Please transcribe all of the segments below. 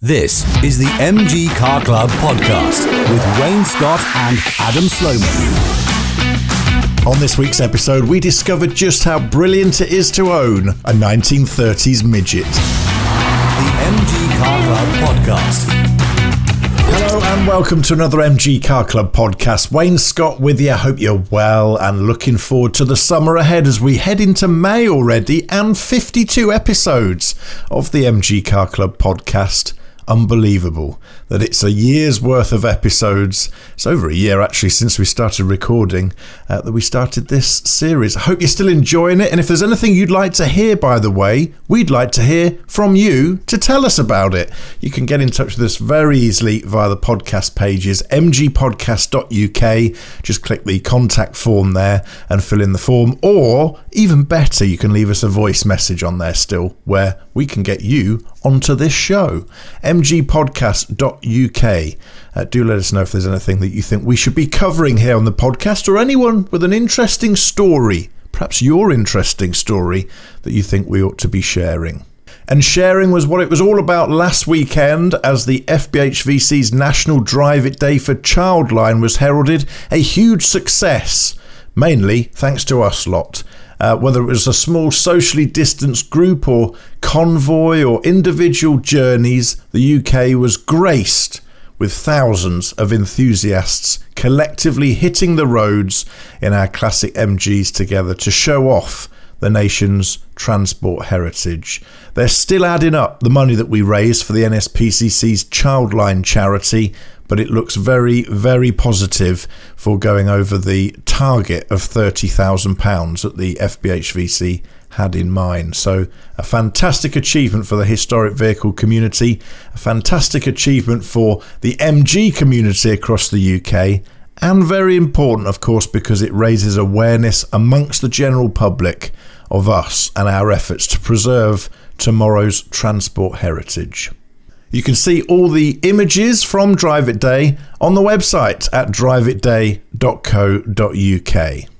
This is the MG Car Club podcast with Wayne Scott and Adam Sloman. On this week's episode, we discovered just how brilliant it is to own a 1930s midget. The MG Car Club podcast. Hello and welcome to another MG Car Club podcast. Wayne Scott with you. I Hope you're well and looking forward to the summer ahead as we head into May already and 52 episodes of the MG Car Club podcast unbelievable that it's a year's worth of episodes. It's over a year actually since we started recording uh, that we started this series. I hope you're still enjoying it. And if there's anything you'd like to hear, by the way, we'd like to hear from you to tell us about it. You can get in touch with us very easily via the podcast pages, mgpodcast.uk. Just click the contact form there and fill in the form. Or even better, you can leave us a voice message on there still where we can get you onto this show. mgpodcast.uk. Uh, do let us know if there's anything that you think we should be covering here on the podcast or anyone with an interesting story, perhaps your interesting story, that you think we ought to be sharing. And sharing was what it was all about last weekend as the FBHVC's National Drive It Day for Childline was heralded a huge success, mainly thanks to us lot. Uh, whether it was a small socially distanced group or convoy or individual journeys, the UK was graced with thousands of enthusiasts collectively hitting the roads in our classic MGs together to show off the nation's transport heritage. They're still adding up the money that we raise for the NSPCC's Childline charity, but it looks very, very positive for going over the target of £30,000 that the FBHVC had in mind. So, a fantastic achievement for the historic vehicle community, a fantastic achievement for the MG community across the UK, and very important, of course, because it raises awareness amongst the general public of us and our efforts to preserve tomorrow's transport heritage. You can see all the images from Drive It Day on the website at driveitday.co.uk.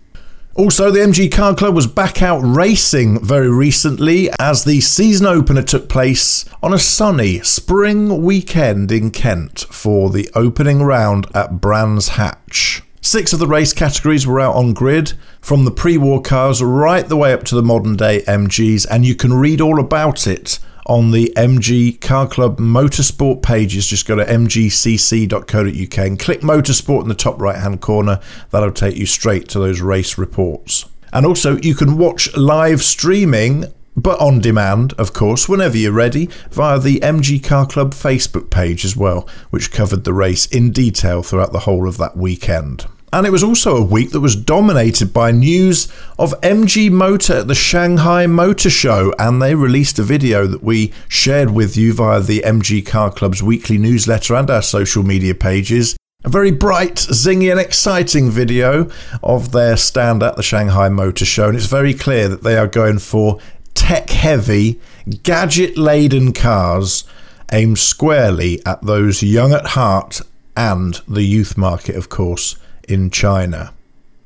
Also, the MG Car Club was back out racing very recently as the season opener took place on a sunny spring weekend in Kent for the opening round at Brands Hatch. Six of the race categories were out on grid, from the pre war cars right the way up to the modern day MGs, and you can read all about it on the MG Car Club Motorsport pages. Just go to mgcc.co.uk and click Motorsport in the top right hand corner. That'll take you straight to those race reports. And also, you can watch live streaming but on demand, of course, whenever you're ready, via the MG Car Club Facebook page as well, which covered the race in detail throughout the whole of that weekend. And it was also a week that was dominated by news of MG Motor at the Shanghai Motor Show, and they released a video that we shared with you via the MG Car Club's weekly newsletter and our social media pages. A very bright, zingy, and exciting video of their stand at the Shanghai Motor Show, and it's very clear that they are going for tech heavy, gadget laden cars aimed squarely at those young at heart and the youth market, of course in China.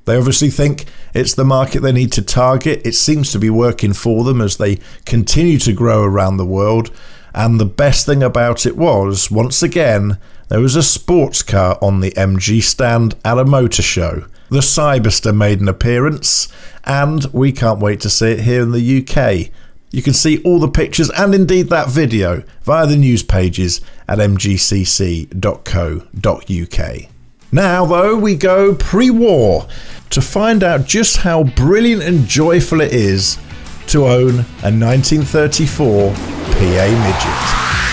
They obviously think it's the market they need to target. It seems to be working for them as they continue to grow around the world. And the best thing about it was, once again, there was a sports car on the MG stand at a motor show. The Cyberster made an appearance, and we can't wait to see it here in the UK. You can see all the pictures and indeed that video via the news pages at mgcc.co.uk. Now, though, we go pre war to find out just how brilliant and joyful it is to own a 1934 PA Midget.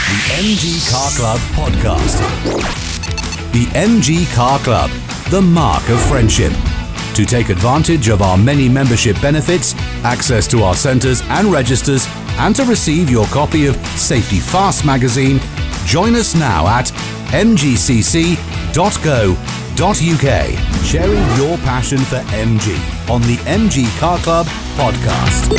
The MG Car Club podcast. The MG Car Club, the mark of friendship. To take advantage of our many membership benefits, access to our centres and registers, and to receive your copy of Safety Fast magazine, join us now at mgcc.co.uk, sharing your passion for MG on the MG Car Club podcast.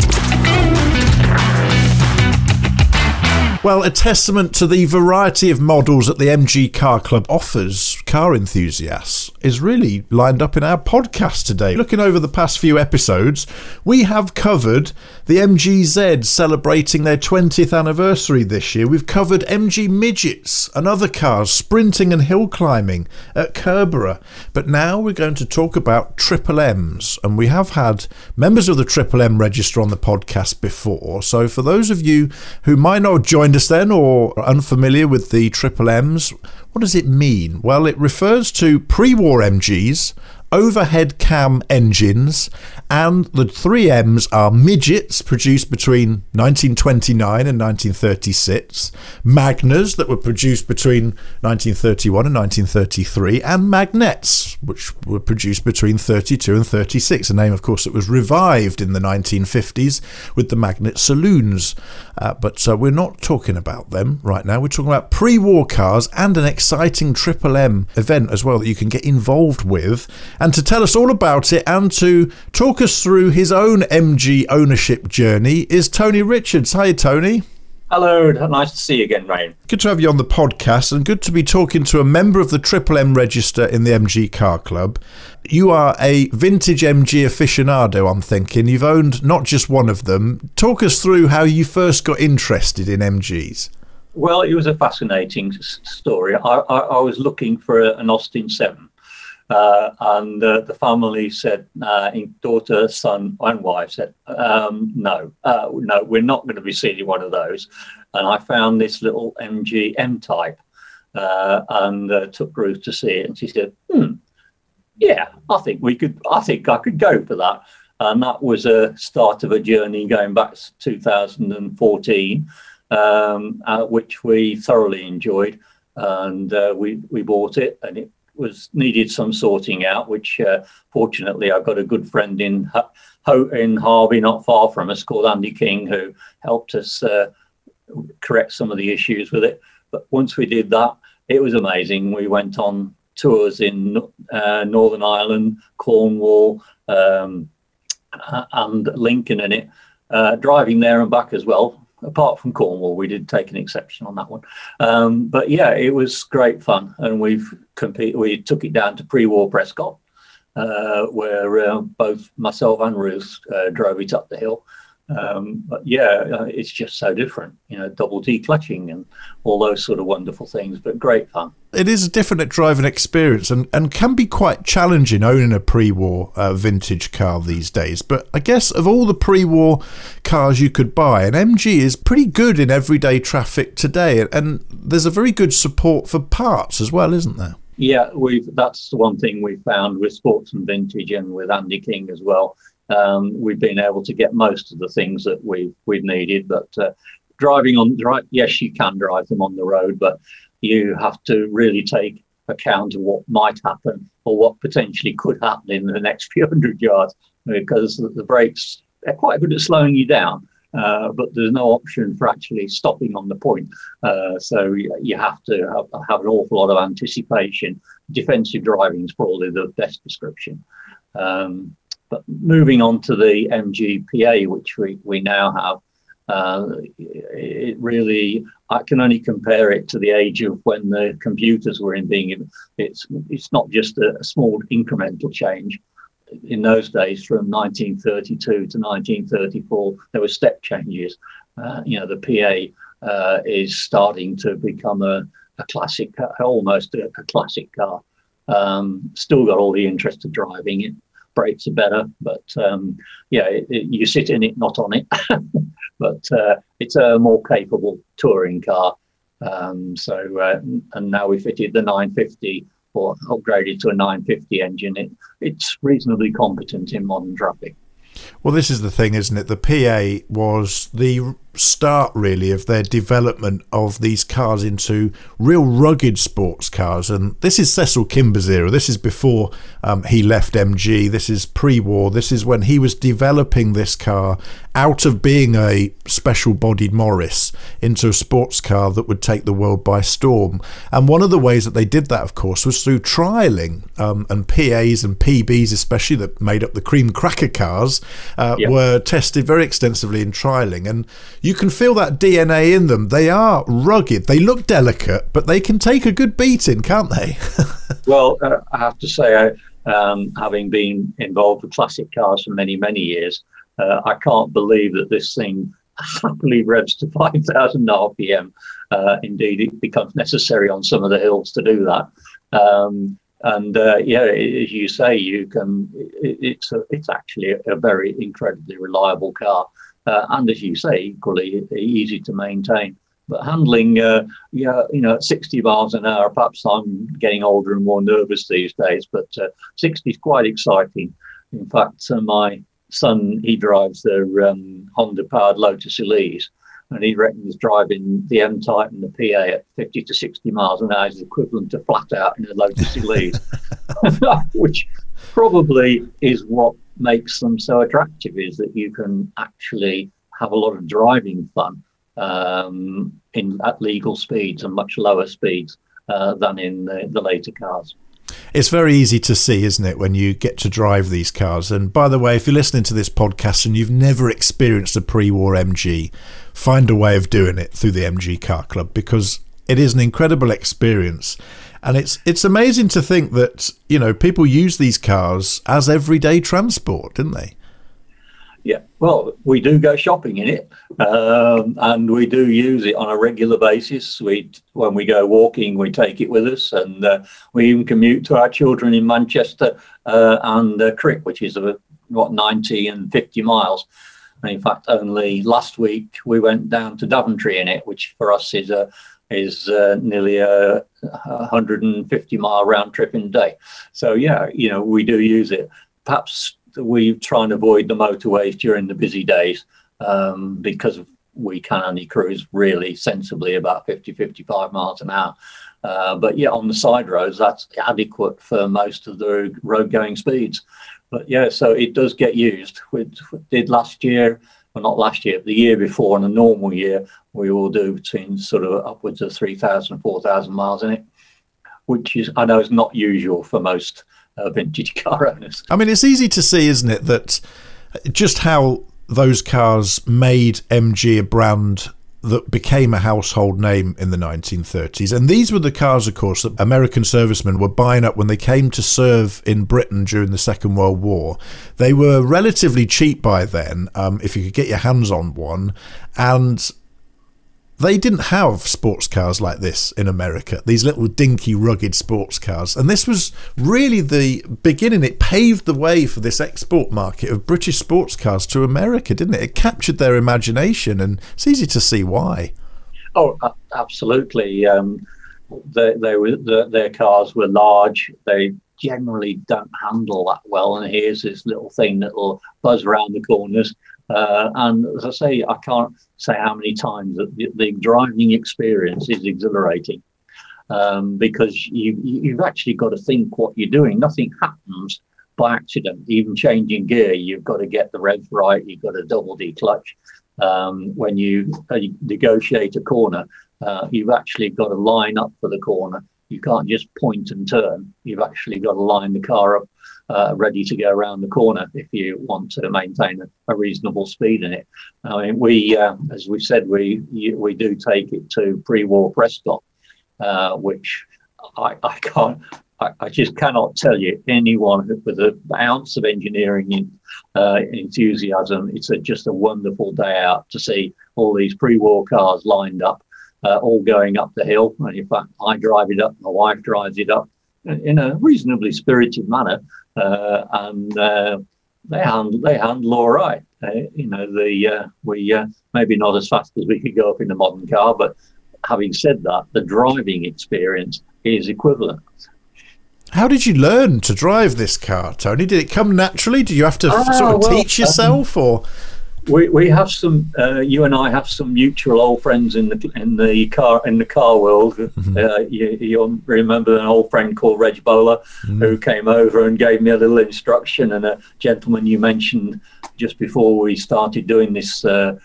Well, a testament to the variety of models that the MG Car Club offers car enthusiasts is really lined up in our podcast today. Looking over the past few episodes, we have covered the MGZ celebrating their 20th anniversary this year. We've covered MG Midgets and other cars sprinting and hill climbing at Curborough. But now we're going to talk about Triple M's, and we have had members of the Triple M register on the podcast before. So for those of you who might not have joined us then or are unfamiliar with the Triple M's, what does it mean? Well, it refers to pre war MGs overhead cam engines, and the 3Ms are midgets produced between 1929 and 1936, Magnas that were produced between 1931 and 1933, and Magnettes, which were produced between 32 and 36, a name, of course, that was revived in the 1950s with the Magnette saloons. Uh, but uh, we're not talking about them right now. We're talking about pre war cars and an exciting Triple M event as well that you can get involved with and to tell us all about it and to talk us through his own MG ownership journey is Tony Richards. Hi, Tony. Hello, nice to see you again, Ryan. Good to have you on the podcast and good to be talking to a member of the Triple M register in the MG Car Club. You are a vintage MG aficionado, I'm thinking. You've owned not just one of them. Talk us through how you first got interested in MGs. Well, it was a fascinating story. I, I, I was looking for an Austin 7 uh, and uh, the family said, uh, daughter, son, and wife said, um, no, uh, no, we're not going to be seeing one of those. And I found this little MG M type uh, and uh, took Ruth to see it. And she said, hmm, yeah, I think we could, I think I could go for that. And that was a start of a journey going back to 2014, um, which we thoroughly enjoyed. And we, we bought it and it was needed some sorting out, which uh, fortunately I've got a good friend in in Harvey, not far from us, called Andy King, who helped us uh, correct some of the issues with it. But once we did that, it was amazing. We went on tours in uh, Northern Ireland, Cornwall, um, and Lincoln in it, uh, driving there and back as well apart from Cornwall, we did take an exception on that one. Um, but yeah, it was great fun, and we've compete. We took it down to pre-war Prescott, uh, where uh, both myself and Ruth uh, drove it up the hill. Um, but yeah, uh, it's just so different, you know, double D clutching and all those sort of wonderful things, but great fun. It is a different driving experience and, and can be quite challenging owning a pre war uh, vintage car these days. But I guess of all the pre war cars you could buy, an MG is pretty good in everyday traffic today. And there's a very good support for parts as well, isn't there? Yeah, we've that's the one thing we found with sports and vintage and with Andy King as well um, we've been able to get most of the things that we've we've needed. But uh, driving on right, yes, you can drive them on the road, but you have to really take account of what might happen or what potentially could happen in the next few hundred yards because the brakes are quite good at slowing you down. Uh, but there's no option for actually stopping on the point. Uh, so you have to have, have, an awful lot of anticipation. Defensive driving is probably the best description. Um, but moving on to the MGPA, which we, we now have, uh, it really, I can only compare it to the age of when the computers were in being. It's it's not just a, a small incremental change. In those days, from 1932 to 1934, there were step changes. Uh, you know, the PA uh, is starting to become a, a classic, almost a, a classic car. Um, still got all the interest of driving it brakes are better, but um, yeah, it, it, you sit in it, not on it. but uh, it's a more capable touring car. Um, so, uh, and now we fitted the 950 or upgraded to a 950 engine. It, it's reasonably competent in modern traffic. Well, this is the thing, isn't it? The PA was the start really of their development of these cars into real rugged sports cars. And this is Cecil Kimber's era this is before um, he left MG this is pre-war. This is when he was developing this car out of being a special bodied Morris into a sports car that would take the world by storm. And one of the ways that they did that of course was through trialing um, and PAs and PBs especially that made up the cream cracker cars uh, yep. were tested very extensively in trialing and you can feel that DNA in them. They are rugged. They look delicate, but they can take a good beating, can't they? well, uh, I have to say, um, having been involved with classic cars for many, many years, uh, I can't believe that this thing happily revs to 5,000 RPM. Uh, indeed, it becomes necessary on some of the hills to do that. Um, and uh, yeah, as you say, you can. It, it's a, it's actually a, a, very incredibly reliable car, uh, and as you say, equally easy to maintain. But handling, uh, yeah, you know, at 60 miles an hour, perhaps I'm getting older and more nervous these days. But uh, 60 is quite exciting. In fact, uh, my son he drives the um, Honda powered Lotus Elise, and he reckons driving the M Type and the PA at 50 to 60 miles an hour is equivalent to flat out in a Lotus Elise, which probably is what makes them so attractive is that you can actually have a lot of driving fun um, in at legal speeds and much lower speeds uh, than in the, the later cars. It's very easy to see, isn't it, when you get to drive these cars? And by the way, if you're listening to this podcast and you've never experienced a pre war MG, find a way of doing it through the MG Car Club because it is an incredible experience. And it's it's amazing to think that, you know, people use these cars as everyday transport, didn't they? Yeah, well, we do go shopping in it, um, and we do use it on a regular basis. We, when we go walking, we take it with us, and uh, we even commute to our children in Manchester uh, and uh, Crick, which is about what 90 and 50 miles. And in fact, only last week we went down to Daventry in it, which for us is a is uh, nearly a 150 mile round trip in a day. So yeah, you know, we do use it. Perhaps we try and avoid the motorways during the busy days um, because we can only cruise really sensibly about 50, 55 miles an hour. Uh, but yeah, on the side roads, that's adequate for most of the road going speeds. But yeah, so it does get used. We did last year, well, not last year, the year before, in a normal year, we will do between sort of upwards of 3,000, 4,000 miles in it, which is, I know, is not usual for most uh, vintage car owners. I mean, it's easy to see, isn't it, that just how those cars made MG a brand that became a household name in the 1930s. And these were the cars, of course, that American servicemen were buying up when they came to serve in Britain during the Second World War. They were relatively cheap by then, um, if you could get your hands on one. And they didn't have sports cars like this in America, these little dinky, rugged sports cars. And this was really the beginning. It paved the way for this export market of British sports cars to America, didn't it? It captured their imagination, and it's easy to see why. Oh, absolutely. Um, they, they were, the, their cars were large. They generally don't handle that well. And here's this little thing that will buzz around the corners. Uh, and as I say, I can't say how many times that the, the driving experience is exhilarating um, because you, you've actually got to think what you're doing. Nothing happens by accident. Even changing gear, you've got to get the revs right. You've got to double declutch. Um, when you uh, negotiate a corner, uh, you've actually got to line up for the corner. You can't just point and turn. You've actually got to line the car up uh, ready to go around the corner if you want to maintain a, a reasonable speed in it. I mean, we, uh, as we said, we we do take it to pre-war Prescott, uh, which I, I can't. I, I, just cannot tell you anyone with an ounce of engineering in, uh, enthusiasm. It's a, just a wonderful day out to see all these pre-war cars lined up, uh, all going up the hill. And in fact, I drive it up. My wife drives it up in a reasonably spirited manner, uh, and uh, they handle they handle all right. Uh, you know, the uh, we uh, maybe not as fast as we could go up in a modern car, but having said that, the driving experience is equivalent. How did you learn to drive this car, Tony? Did it come naturally? Did you have to ah, sort of well, teach yourself, um, or we, we have some. Uh, you and I have some mutual old friends in the in the car in the car world. Mm-hmm. Uh, you, you, remember an old friend called Reg Bowler mm-hmm. who came over and gave me a little instruction, and a gentleman you mentioned just before we started doing this uh,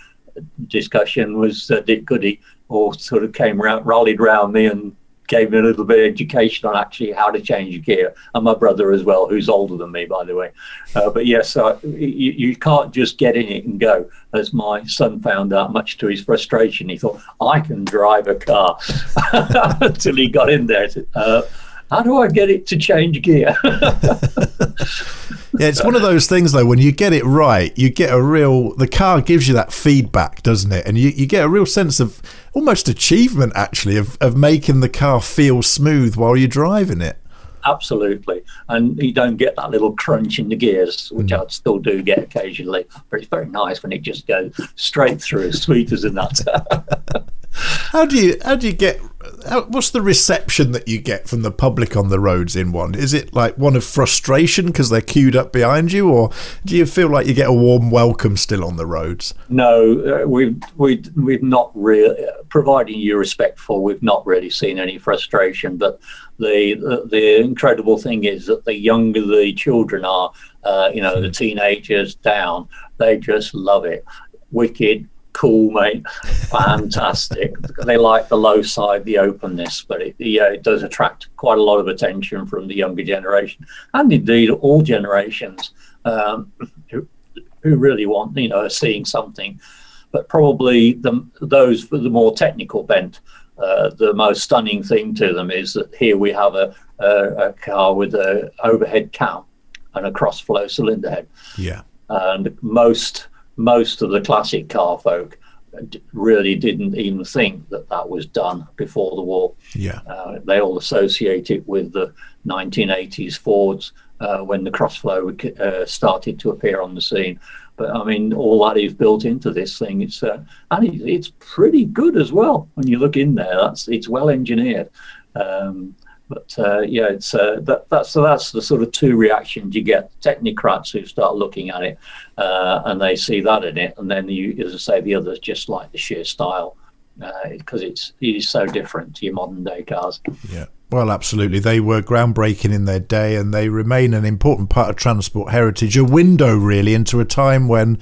discussion was uh, Dick Goody, or sort of came around, rallied around me and gave me a little bit of education on actually how to change gear, and my brother as well, who's older than me, by the way. Uh, but yes, uh, you, you, can't just get in it and go. As my son found out, much to his frustration, he thought, I can drive a car until he got in there. Uh, how do I get it to change gear? yeah, it's one of those things though. When you get it right, you get a real. The car gives you that feedback, doesn't it? And you, you get a real sense of almost achievement, actually, of of making the car feel smooth while you're driving it. Absolutely, and you don't get that little crunch in the gears, which mm. I still do get occasionally. But it's very nice when it just goes straight through, sweet as a nut. how do you how do you get what's the reception that you get from the public on the roads in one? Is it like one of frustration because they're queued up behind you, or do you feel like you get a warm welcome still on the roads? No, uh, we've we we've not really, providing you respectful, we've not really seen any frustration. But the the, the incredible thing is that the younger the children are, uh, you know, the hmm. teenagers down, they just love it. Wicked, cool, mate. Fantastic. they like the low side, the openness, but it, yeah, it does attract quite a lot of attention from the younger generation, and indeed all generations um, who, who really want, you know, seeing something. But probably the, those with the more technical bent, uh, the most stunning thing to them is that here we have a, a, a car with an overhead cam and a cross flow cylinder head. Yeah. And most most of the classic car folk really didn't even think that that was done before the war. Yeah, uh, they all associate it with the 1980s Fords uh, when the crossflow uh, started to appear on the scene. But I mean, all that is built into this thing. It's uh, and it, it's pretty good as well when you look in there. That's it's well engineered. Um, but uh, yeah, it's uh, that, that's that's the sort of two reactions you get: technocrats who start looking at it uh, and they see that in it, and then you, as I say, the others just like the sheer style because uh, it's it is so different to your modern day cars. Yeah. Well, absolutely. They were groundbreaking in their day, and they remain an important part of transport heritage. A window, really, into a time when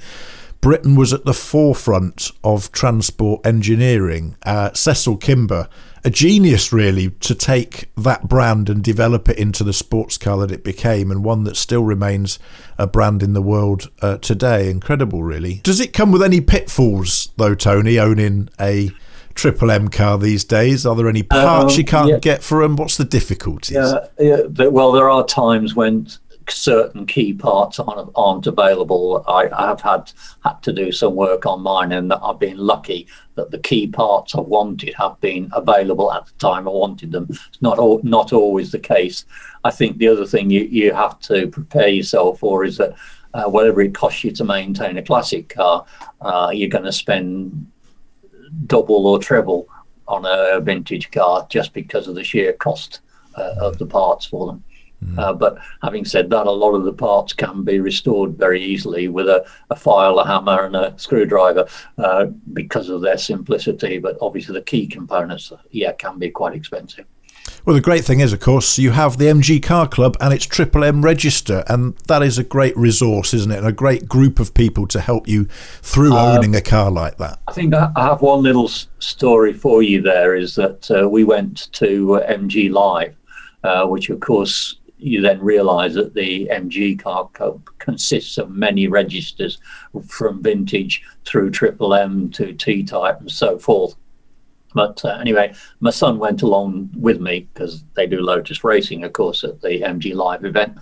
Britain was at the forefront of transport engineering. Uh, Cecil Kimber a genius, really, to take that brand and develop it into the sports car that it became, and one that still remains a brand in the world uh, today. Incredible, really. Does it come with any pitfalls, though, Tony, owning a Triple M car these days? Are there any parts um, you can't yeah. get for them? What's the difficulties? Yeah, yeah, well, there are times when certain key parts aren't, aren't available. I, have had had to do some work on mine, and I've been lucky that the key parts I wanted have been available at the time I wanted them. It's not all, not always the case. I think the other thing you, you have to prepare yourself for is that uh, whatever it costs you to maintain a classic car, uh, you're going to spend double or treble on a vintage car just because of the sheer cost uh, of the parts for them. Mm. Uh, but having said that, a lot of the parts can be restored very easily with a, a file, a hammer, and a screwdriver uh, because of their simplicity. But obviously, the key components, yeah, can be quite expensive. Well, the great thing is, of course, you have the MG Car Club and its Triple M register, and that is a great resource, isn't it? And a great group of people to help you through um, owning a car like that. I think I have one little story for you there is that uh, we went to uh, MG Live, uh, which, of course, you then realize that the MG car consists of many registers from vintage through Triple M to T type and so forth. But uh, anyway, my son went along with me because they do Lotus racing, of course, at the MG Live event,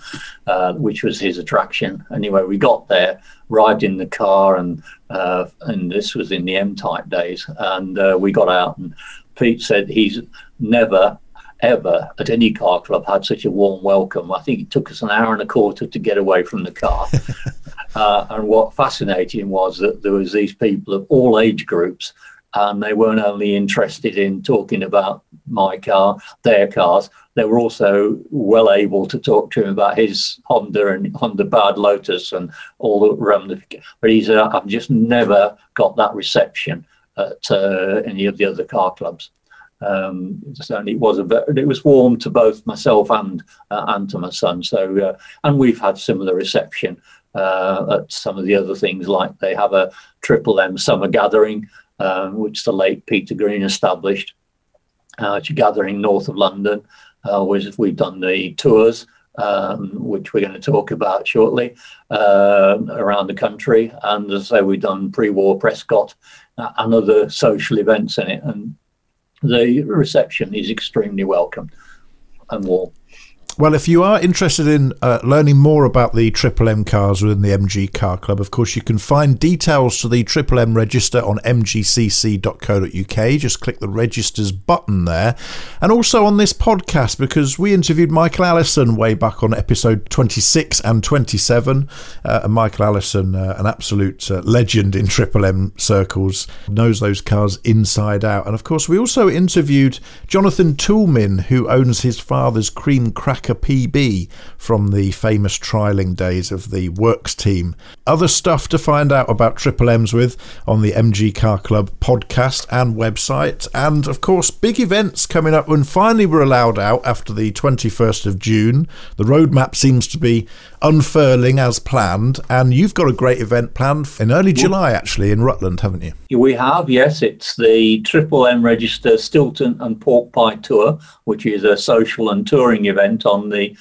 uh, which was his attraction. Anyway, we got there, arrived in the car, and uh, and this was in the M Type days, and uh, we got out, and Pete said he's never ever at any car club had such a warm welcome. I think it took us an hour and a quarter to get away from the car. uh, and what fascinating was that there was these people of all age groups, and they weren't only interested in talking about my car, their cars. They were also well able to talk to him about his Honda and Honda Bad Lotus and all the ramifications. But he's, uh, I've just never got that reception at uh, any of the other car clubs. Um, it was a it was warm to both myself and uh, and to my son. So uh, and we've had similar reception uh, at some of the other things like they have a Triple M summer gathering, um, which the late Peter Green established. Uh, it's a gathering north of London, uh, we've done the tours. Um, which we're going to talk about shortly uh, around the country. And as I say, we've done pre-war Prescott uh, and other social events in it. And the reception is extremely welcome. and warm. Well, if you are interested in uh, learning more about the Triple M cars within the MG Car Club, of course, you can find details to the Triple M register on mgcc.co.uk. Just click the registers button there. And also on this podcast, because we interviewed Michael Allison way back on episode 26 and 27. Uh, and Michael Allison, uh, an absolute uh, legend in Triple M circles, knows those cars inside out. And of course, we also interviewed Jonathan Toulmin, who owns his father's Cream Cracker a PB from the famous trialling days of the Works team. Other stuff to find out about Triple M's with on the MG Car Club podcast and website. And of course, big events coming up when finally we're allowed out after the 21st of June. The roadmap seems to be unfurling as planned. And you've got a great event planned in early July, actually, in Rutland, haven't you? We have, yes. It's the Triple M Register Stilton and Pork Pie Tour, which is a social and touring event on the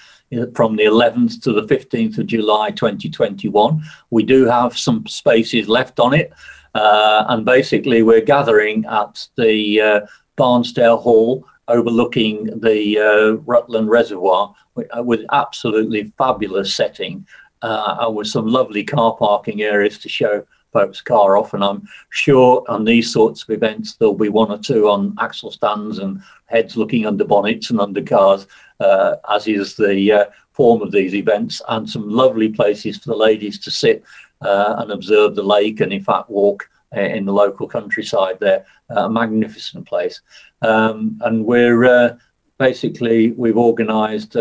from the 11th to the 15th of July 2021. We do have some spaces left on it. Uh, and basically, we're gathering at the uh, Barnsdale Hall overlooking the uh, Rutland Reservoir with, uh, absolutely fabulous setting uh, and with some lovely car parking areas to show folks car off. And I'm sure on these sorts of events, there'll be one or two on axle stands and heads looking under bonnets and under cars, uh, as is the uh, form of these events, and some lovely places for the ladies to sit uh, and observe the lake and, in fact, walk uh, in the local countryside there. a magnificent place. Um, and we're uh, basically, we've organised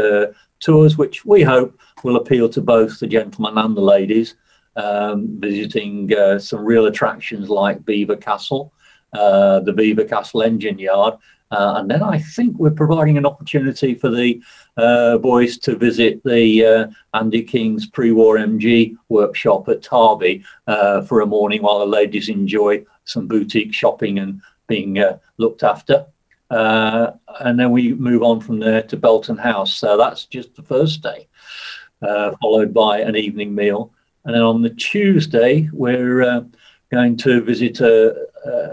tours which we hope will appeal to both the gentlemen and the ladies um, visiting uh, some real attractions like Belvoir Castle, uh, the Belvoir Castle engine yard. Uh, and then I think we're providing an opportunity for the uh, boys to visit the uh, Andy King's pre-war MG workshop at Tarby uh, for a morning while the ladies enjoy some boutique shopping and being looked after. Uh, and then we move on from there to Belton House. So that's just the first day, uh, followed by an evening meal. And then on the Tuesday, we're uh, going to visit a,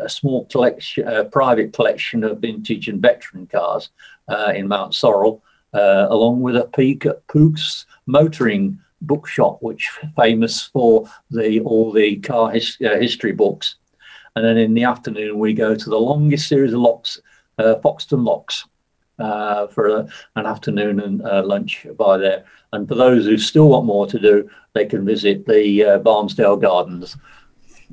a small collection, a private collection of vintage and veteran cars uh, in Mountsorrel, uh, along with a peek at Pook's motoring bookshop, which famous for the all the car his, uh, history books. And then in the afternoon, we go to the longest series of locks, uh, Foxton Locks, uh, for a, an afternoon and uh, lunch by there. And for those who still want more to do, they can visit the Barnsdale Gardens.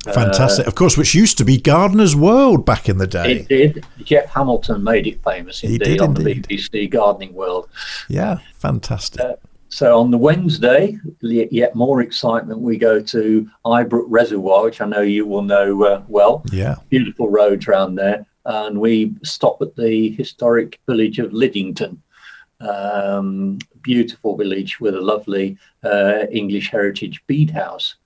Fantastic, uh, of course, which used to be Gardener's World back in the day. It did. Geoff Hamilton made it famous indeed did, on indeed. the BBC Gardening World. Yeah, fantastic. Uh, so on the Wednesday, yet more excitement, we go to Eyebrook Reservoir, which I know you will know uh, well. Yeah. Beautiful roads around there. And we stop at the historic village of Lyddington. Um, beautiful village with a lovely uh, English heritage bead house.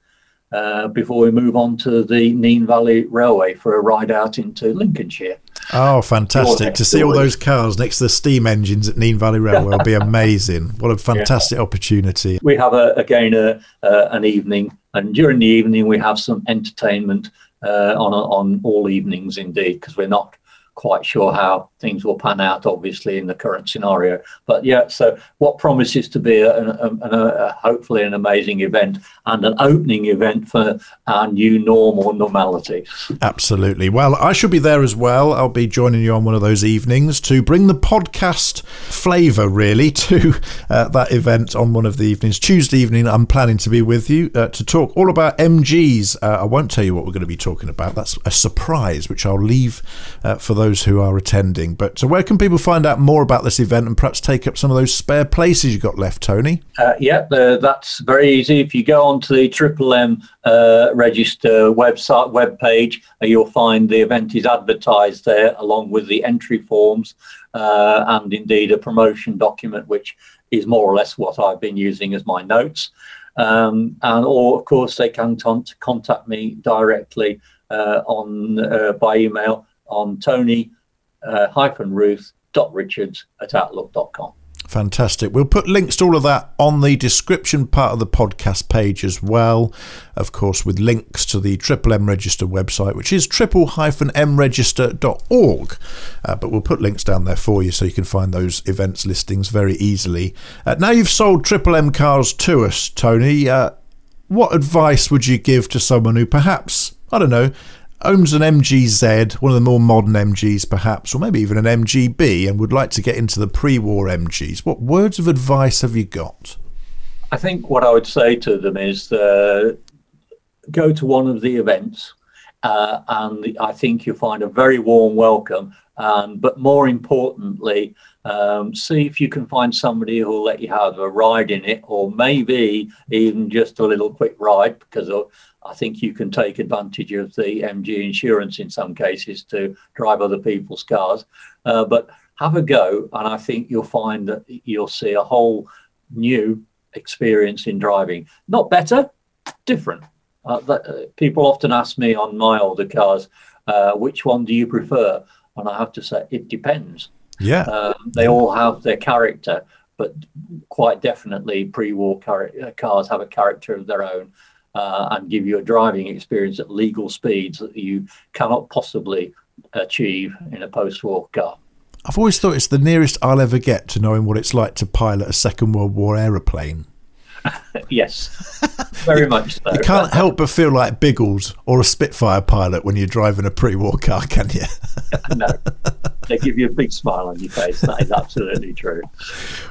Uh, before we move on to the Nene Valley Railway for a ride out into Lincolnshire. Oh, fantastic. To see all those cars next to the steam engines at Nene Valley Railway will be amazing. What a fantastic yeah. opportunity. We have, a, again, a, uh, an evening, and during the evening, we have some entertainment uh, on, on all evenings, indeed, because we're not quite sure how things will pan out, obviously, in the current scenario. But yeah, so what promises to be a, hopefully an amazing event and an opening event for our new norm or normality. Absolutely. Well, I shall be there as well. I'll be joining you on one of those evenings to bring the podcast flavour, really, to uh, that event on one of the evenings. Tuesday evening, I'm planning to be with you uh, to talk all about MGs. Uh, I won't tell you what we're going to be talking about. That's a surprise, which I'll leave uh, for those those who are attending. But so, where can people find out more about this event and perhaps take up some of those spare places you've got left, Tony? Uh, yeah, that's very easy. If you go onto the Triple M uh, register website web page, uh, you'll find the event is advertised there along with the entry forms uh, and indeed a promotion document, which is more or less what I've been using as my notes. Um, and or of course they can t- contact me directly uh, on uh, by email on tony uh, ruth dot richards at outlook.com. Fantastic. We'll put links to all of that on the description part of the podcast page as well. Of course, with links to the Triple M Register website, which is triple-mregister.org. Uh, but we'll put links down there for you so you can find those events listings very easily. Uh, now you've sold Triple M cars to us, Tony. Uh, what advice would you give to someone who perhaps, I don't know, owns an MGZ, one of the more modern MGs perhaps, or maybe even an MGB, and would like to get into the pre war MGs, what words of advice have you got? I think what I would say to them is uh, go to one of the events, uh, and I think you'll find a very warm welcome. Um, but more importantly, um, see if you can find somebody who will let you have a ride in it, or maybe even just a little quick ride, because I think you can take advantage of the MG insurance in some cases to drive other people's cars. Uh, but have a go, and I think you'll find that you'll see a whole new experience in driving. Not better, different. Uh, that, uh, people often ask me on my older cars, uh, which one do you prefer? And I have to say, it depends. Yeah. Uh, they all have their character, but quite definitely pre war car- uh, cars have a character of their own uh, and give you a driving experience at legal speeds that you cannot possibly achieve in a post-war car. I've always thought it's the nearest I'll ever get to knowing what it's like to pilot a Second World War aeroplane. yes, very much so. You can't help but feel like Biggles or a Spitfire pilot when you're driving a pre-war car, can you? no, they give you a big smile on your face. That is absolutely true.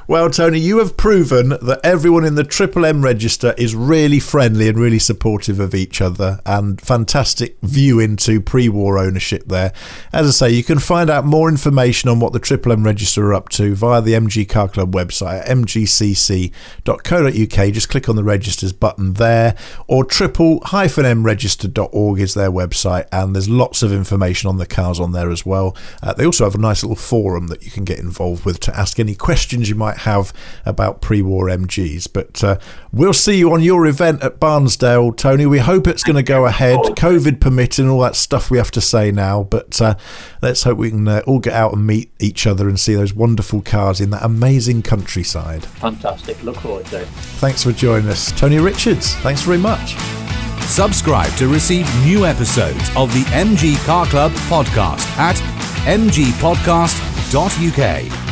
Well, Tony, you have proven that everyone in the Triple M register is really friendly and really supportive of each other, and fantastic view into pre-war ownership there. As I say, you can find out more information on what the Triple M register are up to via the MG Car Club website at mgcc.co.uk. Just click on the registers button there, or triple-mregister.org is their website, and there's lots of information on the cars on there as well. Uh, they also have a nice little forum that you can get involved with to ask any questions you might have about pre-war MGs. But uh, we'll see you on your event at Barnsdale, Tony. We hope it's going to go ahead, COVID permitting, all that stuff we have to say now. But uh, let's hope we can uh, all get out and meet each other and see those wonderful cars in that amazing countryside. Fantastic. Look forward to it. Thanks for joining us, Tony Richards. Thanks very much. Subscribe to receive new episodes of the MG Car Club podcast at mgpodcast.uk.